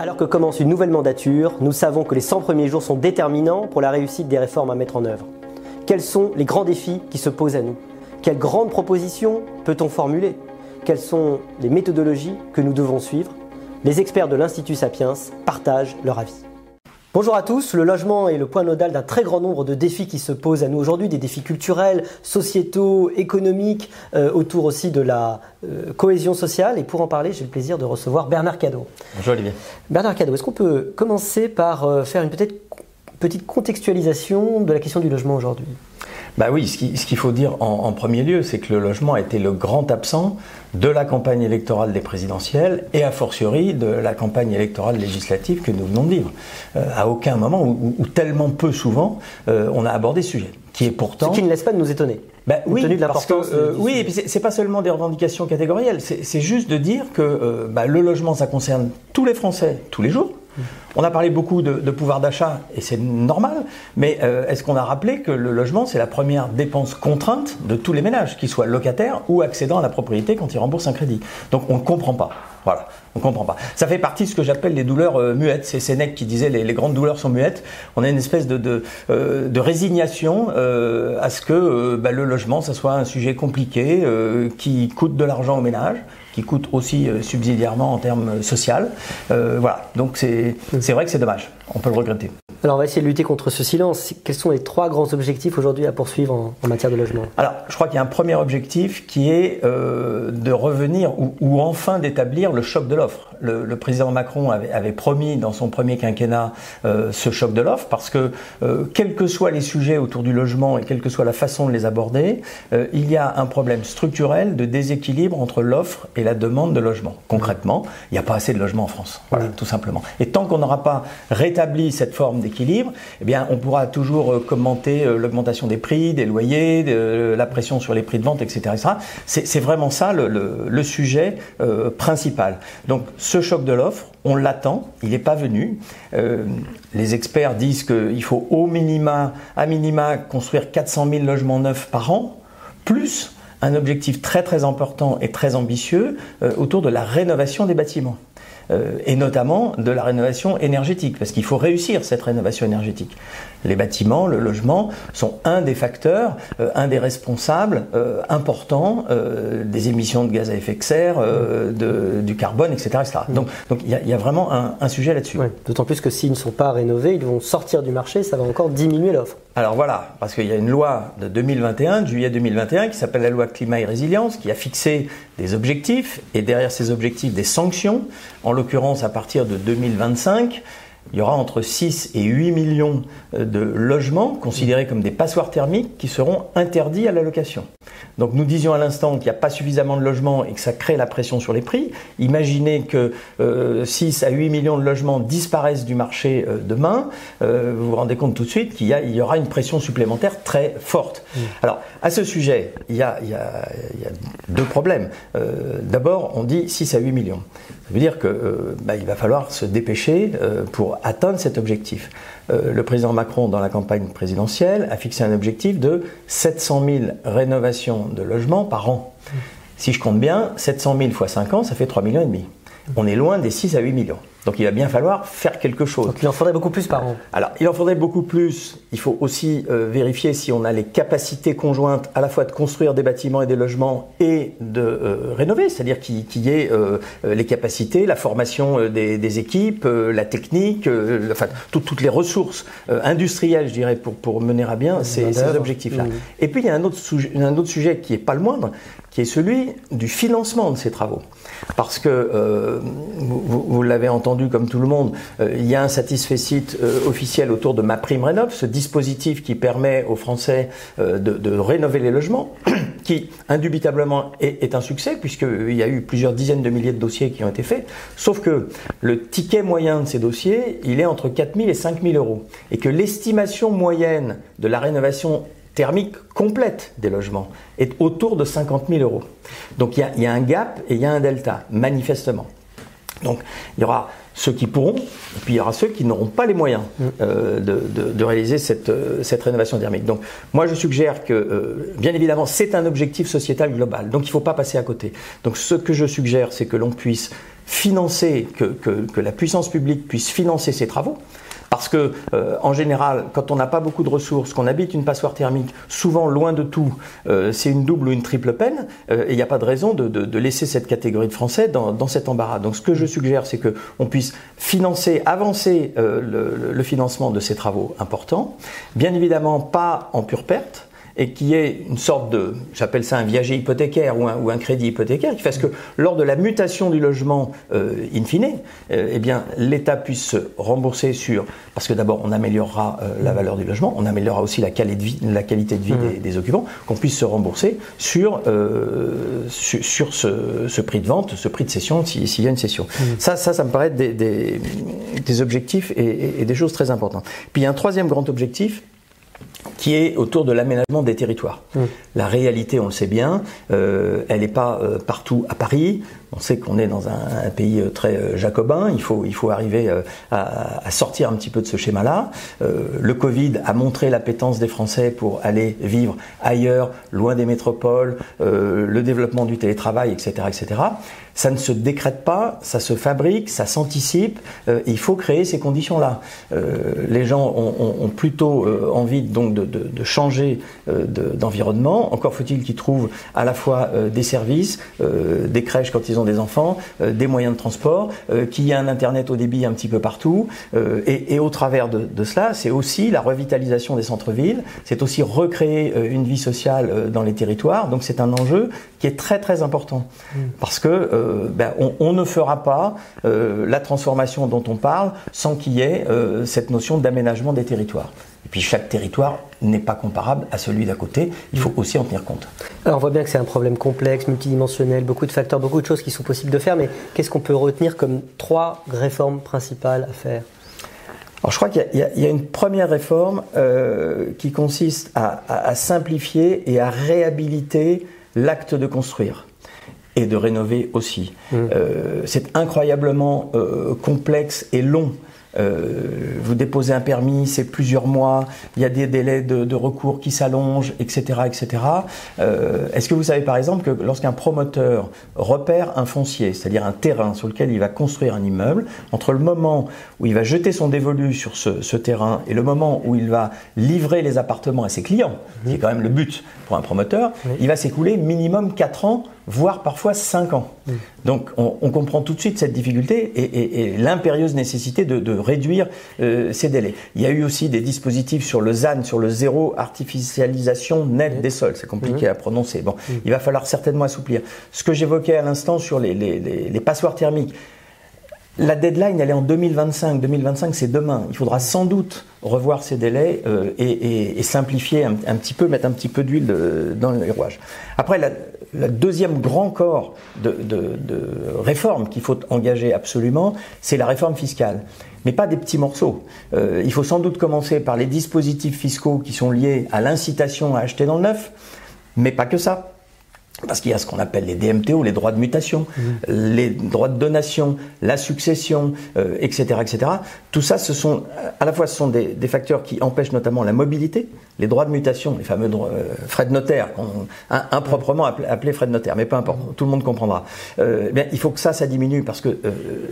Alors que commence une nouvelle mandature, nous savons que les 100 premiers jours sont déterminants pour la réussite des réformes à mettre en œuvre. Quels sont les grands défis qui se posent à nous? Quelles grandes propositions peut-on formuler? Quelles sont les méthodologies que nous devons suivre? Les experts de l'Institut Sapiens partagent leur avis. Bonjour à tous, le logement est le point nodal d'un très grand nombre de défis qui se posent à nous aujourd'hui, des défis culturels, sociétaux, économiques, euh, autour aussi de la euh, cohésion sociale. Et pour en parler, j'ai le plaisir de recevoir Bernard Cadeau. Bonjour Olivier. Bernard Cadeau, est-ce qu'on peut commencer par euh, faire une peut-être petite contextualisation de la question du logement aujourd'hui? Bah oui, ce qu'il faut dire en, premier lieu, c'est que le logement a été le grand absent de la campagne électorale des présidentielles et a fortiori de la campagne électorale législative que nous venons de vivre. Euh, à aucun moment, ou, tellement peu souvent, euh, on a abordé ce sujet, qui est pourtant... Ce qui ne laisse pas de nous étonner. Bah, oui, de parce que, euh, oui, et puis c'est pas seulement des revendications catégorielles, c'est juste de dire que bah, le logement, ça concerne tous les Français tous les jours, on a parlé beaucoup de, pouvoir d'achat et c'est normal, mais euh, est-ce qu'on a rappelé que le logement c'est la première dépense contrainte de tous les ménages, qu'ils soient locataires ou accédant à la propriété quand ils remboursent un crédit? Donc on ne comprend pas. Voilà, on comprend pas. Ça fait partie de ce que j'appelle les douleurs euh, muettes. C'est Sénèque qui disait les, les, grandes douleurs sont muettes. On a une espèce de, euh, résignation à ce que bah, le logement, ça soit un sujet compliqué, qui coûte de l'argent aux ménages, qui coûte aussi subsidiairement en termes social. voilà, donc c'est c'est vrai que c'est dommage. On peut le regretter. Alors on va essayer de lutter contre ce silence. Quels sont les trois grands objectifs aujourd'hui à poursuivre en, matière de logement? Alors je crois qu'il y a un premier objectif qui est euh, de revenir ou, enfin d'établir le choc de l'offre. Le, président Macron avait, promis dans son premier quinquennat euh, ce choc de l'offre parce que euh, quels que soient les sujets autour du logement et quelle que soit la façon de les aborder, il y a un problème structurel de déséquilibre entre l'offre et la demande de logement. Concrètement, il n'y a pas assez de logements en France. Voilà, tout simplement. Et tant qu'on n'aura pas rétabli cette forme d'équilibre, eh bien, on pourra toujours euh, commenter euh, l'augmentation des prix, des loyers, de, la pression sur les prix de vente, etc. C'est vraiment ça le, sujet euh, principal. Donc, ce choc de l'offre, on l'attend, il n'est pas venu. les experts disent qu'il faut au minima, à minima, construire 400 000 logements neufs par an, plus un objectif très très important et très ambitieux autour de la rénovation des bâtiments. Euh, et notamment de la rénovation énergétique, parce qu'il faut réussir cette rénovation énergétique. Les bâtiments, le logement sont un des facteurs, euh, un des responsables euh, importants des émissions de gaz à effet de serre, de, du carbone, etc. Donc il y, a vraiment un, un sujet là-dessus. D'autant plus que s'ils ne sont pas rénovés, ils vont sortir du marché, ça va encore diminuer l'offre. Alors voilà, parce qu'il y a une loi de 2021, de juillet 2021, qui s'appelle la loi climat et résilience, qui a fixé des objectifs et derrière ces objectifs des sanctions. En l'occurrence, à partir de 2025, il y aura entre 6 et 8 millions euh, de logements considérés comme des passoires thermiques qui seront interdits à la location. Donc nous disions à l'instant qu'il n'y a pas suffisamment de logements et que ça crée la pression sur les prix. Imaginez que 6 euh, à 8 millions de logements disparaissent du marché euh, demain. vous vous rendez compte tout de suite qu'il y, aura une pression supplémentaire très forte. Mmh. Alors à ce sujet, il y a, deux problèmes. D'abord, on dit 6 à 8 millions. Ça veut dire qu'il bah, va falloir se dépêcher pour atteindre cet objectif. Euh, le président Macron, dans la campagne présidentielle, a fixé un objectif de 700 000 rénovations de logements par an. Si je compte bien, 700 000 fois 5 ans, ça fait 3 millions et demi. On est loin des 6 à 8 millions. Donc il va bien falloir faire quelque chose. Donc il en faudrait beaucoup plus par an. Alors il en faudrait beaucoup plus. Il faut aussi euh, vérifier si on a les capacités conjointes à la fois de construire des bâtiments et des logements et de euh, rénover, c'est-à-dire qu'il y ait euh, les capacités, la formation des, équipes, la technique, enfin toutes les ressources industrielles, je dirais, pour, pour mener à bien ces, ces objectifs-là. Mmh. Et puis il y a un autre, un autre sujet qui n'est pas le moindre, qui est celui du financement de ces travaux. Parce que, vous, vous l'avez entendu, comme tout le monde, euh, il y a un satisfait euh, officiel autour de ma prime rénov, ce dispositif qui permet aux Français euh, de, rénover les logements, qui indubitablement est, un succès puisqu'il y a eu plusieurs dizaines de milliers de dossiers qui ont été faits. Sauf que le ticket moyen de ces dossiers, il est entre 4 000 et 5 000 euros, et que l'estimation moyenne de la rénovation thermique complète des logements est autour de 50 000 euros. Donc il y, a, un gap et il y a un delta, manifestement. Donc il y aura ceux qui pourront, et puis il y aura ceux qui n'auront pas les moyens mm. euh, de, réaliser euh, cette, rénovation thermique. Donc moi je suggère que, euh, bien évidemment, c'est un objectif sociétal global, donc il ne faut pas passer à côté. Donc ce que je suggère, c'est que l'on puisse financer, que, que la puissance publique puisse financer ces travaux. Parce que, euh, en général, quand on n'a pas beaucoup de ressources, qu'on habite une passoire thermique, souvent loin de tout, euh, c'est une double ou une triple peine, euh, et il n'y a pas de raison de, laisser cette catégorie de Français dans, cet embarras. Donc, ce que je suggère, c'est qu'on puisse financer, avancer le, le financement de ces travaux importants. Bien évidemment, pas en pure perte et qui est une sorte de, j'appelle ça un viager hypothécaire ou un, ou un, crédit hypothécaire, qui fasse que lors de la mutation du logement euh, in fine, euh, eh bien l'État puisse se rembourser sur, parce que d'abord on améliorera euh, la valeur du logement, on améliorera aussi la, qualité de vie, la qualité de vie mmh. des, occupants, qu'on puisse se rembourser sur, sur, ce, prix de vente, ce prix de cession, s'il y a une cession. Mmh. Ça, ça, ça me paraît des, des, des objectifs et, et des choses très importantes. Puis il y a un troisième grand objectif, qui est autour de l'aménagement des territoires. Mmh. La réalité, on le sait bien, euh, elle n'est pas euh, partout à Paris. On sait qu'on est dans un, pays euh, très jacobin. Il faut, il faut arriver à, à, sortir un petit peu de ce schéma-là. le Covid a montré l'appétence des Français pour aller vivre ailleurs, loin des métropoles, le développement du télétravail, etc., etc ça ne se décrète pas, ça se fabrique, ça s'anticipe. Euh, il faut créer ces conditions-là. Euh, les gens ont, plutôt euh, envie donc de, changer d'environnement. Encore faut-il qu'ils trouvent à la fois des services, des crèches quand ils ont des enfants, des moyens de transport, qu'il y ait un internet au débit un petit peu partout. Et, et, au travers de, cela, c'est aussi la revitalisation des centres-villes. C'est aussi recréer une vie sociale dans les territoires. Donc c'est un enjeu qui est très très important mmh. parce que euh, ben, on, ne fera pas euh, la transformation dont on parle sans qu'il y ait euh, cette notion d'aménagement des territoires. Et puis chaque territoire n'est pas comparable à celui d'à côté, il faut aussi en tenir compte. Alors on voit bien que c'est un problème complexe, multidimensionnel, beaucoup de facteurs, beaucoup de choses qui sont possibles de faire, mais qu'est-ce qu'on peut retenir comme trois réformes principales à faire? Alors je crois qu'il y, a une première réforme qui consiste à, simplifier et à réhabiliter l'acte de construire et de rénover aussi. Mmh. Euh, c'est incroyablement euh, complexe et long euh, vous déposez un permis, c'est plusieurs mois, il y a des délais de, recours qui s'allongent, etc. etc. Euh, Est-ce que vous savez par exemple que lorsqu'un promoteur repère un foncier, c'est-à-dire un terrain sur lequel il va construire un immeuble, entre le moment où il va jeter son dévolu sur ce, ce terrain et le moment où il va livrer les appartements à ses clients, qui est quand même le but pour un promoteur, il va s'écouler minimum 4 ans voire parfois 5 ans. Donc on, comprend tout de suite cette difficulté et, l'impérieuse nécessité de, réduire euh, ces délais. Il y a eu aussi des dispositifs sur le ZAN, sur le zéro artificialisation nette des sols. C'est compliqué à prononcer. Bon, il va falloir certainement assouplir. Ce que j'évoquais à l'instant sur les, les passoires thermiques, la deadline, elle est en 2025. 2025, c'est demain. Il faudra sans doute revoir ces délais euh, et, simplifier un, petit peu, mettre un petit peu d'huile dans les rouages. Après, la, deuxième grand corps de, de réforme qu'il faut engager absolument, c'est la réforme fiscale mais pas des petits morceaux. Euh, il faut sans doute commencer par les dispositifs fiscaux qui sont liés à l'incitation à acheter dans le neuf, mais pas que ça. Parce qu'il y a ce qu'on appelle les DMTO, les droits de mutation, mmh. les droits de donation, la succession, etc., euh, etc. Tout ça, ce sont à la fois ce sont des, facteurs qui empêchent notamment la mobilité, les droits de mutation, les fameux euh, frais de notaire, improprement appelés frais de notaire, mais peu importe, tout le monde comprendra. Euh, eh bien, il faut que ça, ça diminue parce que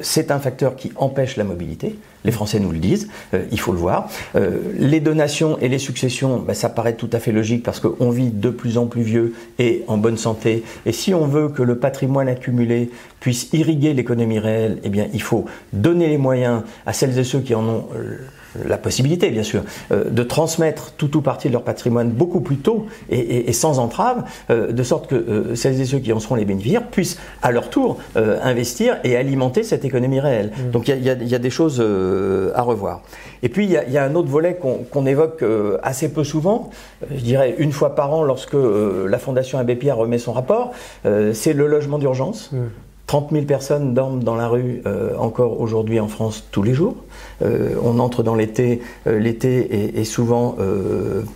c'est un facteur qui empêche la mobilité. Les Français nous le disent, il faut le voir. les donations et les successions, ben, ça paraît tout à fait logique parce qu'on vit de plus en plus vieux et en bonne santé et si on veut que le patrimoine accumulé puisse irriguer l'économie réelle, eh bien, il faut donner les moyens à celles et ceux qui en ont euh, la possibilité, bien sûr, euh, de transmettre tout ou partie de leur patrimoine beaucoup plus tôt et, sans entrave, euh, de sorte que celles et ceux qui en seront les bénéficiaires puissent à leur tour investir et alimenter cette économie réelle. Mmh. Donc il y, a des choses à revoir. Et puis il y, a, un autre volet qu'on évoque assez peu souvent, je dirais une fois par an lorsque la Fondation Abbé Pierre remet son rapport, c'est le logement d'urgence. Mmh. 30 000 personnes dorment dans la rue euh, encore aujourd'hui en France tous les jours. Euh, on entre dans l'été. Euh, l'été est, souvent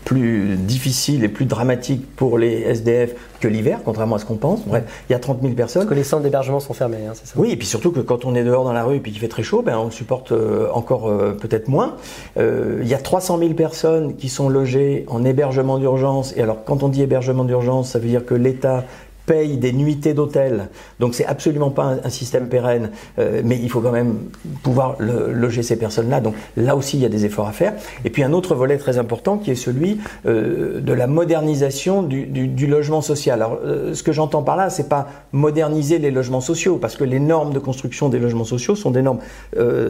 plus difficile et plus dramatique pour les SDF que l'hiver, contrairement à ce qu'on pense. Bref, il y a 30 000 personnes. Parce que les centres d'hébergement sont fermés, hein, c'est ça? Oui, et puis surtout que quand on est dehors dans la rue et puis qu'il fait très chaud, ben, on supporte encore peut-être moins. il y a 300 000 personnes qui sont logées en hébergement d'urgence. Et alors, quand on dit hébergement d'urgence, ça veut dire que l'État payent des nuitées d'hôtel. Donc c'est absolument pas un, système pérenne, euh, mais il faut quand même pouvoir loger ces personnes-là. Donc là aussi, il y a des efforts à faire. Et puis un autre volet très important qui est celui euh, de la modernisation du, du, logement social. Alors euh, ce que j'entends par là, c'est pas moderniser les logements sociaux, parce que les normes de construction des logements sociaux sont des normes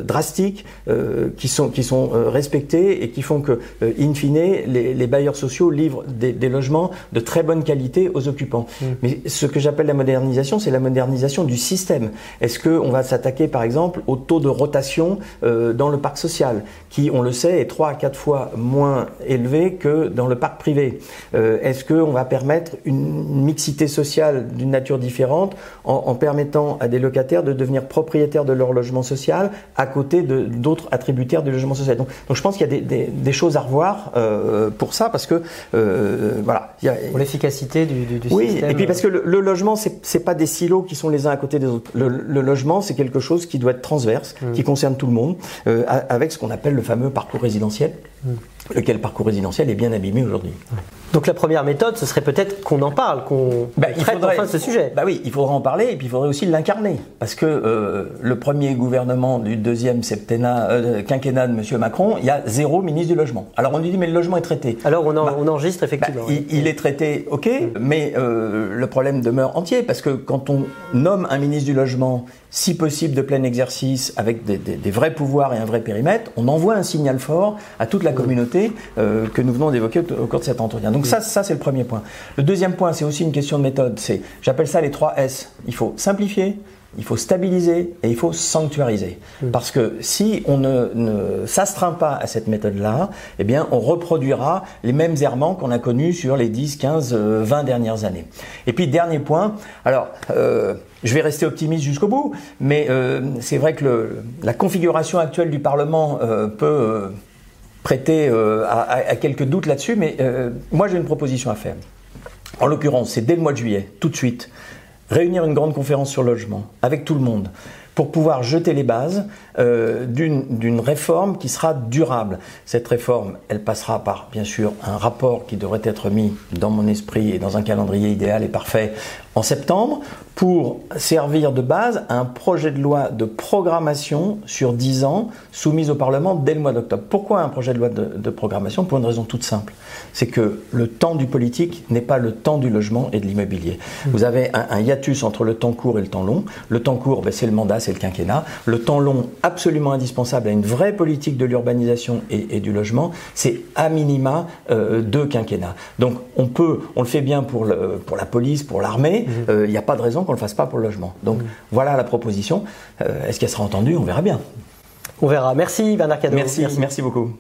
drastiques qui sont qui sont respectées et qui font que, in fine, les, les bailleurs sociaux livrent des, des, logements de très bonne qualité aux occupants. Mm. Mais ce que j'appelle la modernisation, c'est la modernisation du système. Est-ce qu'on va s'attaquer, par exemple, au taux de rotation euh, dans le parc social, qui, on le sait, est trois à quatre fois moins élevé que dans le parc privé? Euh, Est-ce qu'on va permettre une mixité sociale d'une nature différente en, permettant à des locataires de devenir propriétaires de leur logement social à côté d'autres attributaires du logement social? Donc, donc, je pense qu'il y a des, des, choses à revoir euh, pour ça, parce que voilà. Y a, pour l'efficacité du, du, oui, système. Oui, et puis parce que le, le logement, c'est pas des silos qui sont les uns à côté des autres. Le, le logement, c'est quelque chose qui doit être transverse, mmh. qui concerne tout le monde, euh, avec ce qu'on appelle le fameux parcours résidentiel. Mmh lequel parcours résidentiel est bien abîmé aujourd'hui. Donc la première méthode, ce serait peut-être qu'on en parle, qu'on bah, traite faudrait, enfin ce sujet. Bah oui, il faudra en parler et puis il faudrait aussi l'incarner. Parce que euh, le premier gouvernement du deuxième septennat, euh, quinquennat de M. Macron, il y a zéro ministre du logement. Alors on lui dit mais le logement est traité. Alors on, bah, enregistre effectivement. Bah, il, est traité, ok, mm. mais euh, le problème demeure entier parce que quand on nomme un ministre du logement, si possible de plein exercice, avec des, des, des vrais pouvoirs et un vrai périmètre, on envoie un signal fort à toute la mm. communauté euh, que nous venons d'évoquer au, cours de cet entretien. Donc ça, ça c'est le premier point. Le deuxième point, c'est aussi une question de méthode. C'est, j'appelle ça les trois S. Il faut simplifier, il faut stabiliser et il faut sanctuariser. Parce que si on ne, s'astreint pas à cette méthode-là, eh bien, on reproduira les mêmes errements qu'on a connus sur les 10, 15, 20 dernières années. Et puis, dernier point. Alors, euh, je vais rester optimiste jusqu'au bout, mais euh, c'est vrai que le, la configuration actuelle du Parlement peut prêter euh, à, quelques doutes là-dessus, mais euh, moi j'ai une proposition à faire. En l'occurrence, c'est dès le mois de juillet, tout de suite, réunir une grande conférence sur le logement avec tout le monde pour pouvoir jeter les bases euh, d'une réforme qui sera durable. Cette réforme, elle passera par, bien sûr, un rapport qui devrait être mis dans mon esprit et dans un calendrier idéal et parfait en septembre pour servir de base à un projet de loi de programmation sur 10 ans soumis au Parlement dès le mois d'octobre. Pourquoi un projet de loi de, programmation? Pour une raison toute simple. C'est que le temps du politique n'est pas le temps du logement et de l'immobilier. Vous avez un, hiatus entre le temps court et le temps long. Le temps court, ben, c'est le mandat, c'est le quinquennat. Le temps long, absolument indispensable à une vraie politique de l'urbanisation et, du logement, c'est à minima euh, deux quinquennats. Donc on peut, on le fait bien pour, le, pour la police, pour l'armée, il mmh. n'y euh, a pas de raison qu'on ne le fasse pas pour le logement. Donc mmh. voilà la proposition. Euh, est-ce qu'elle sera entendue? On verra bien. On verra. Merci Bernard Cadeau. merci, merci beaucoup.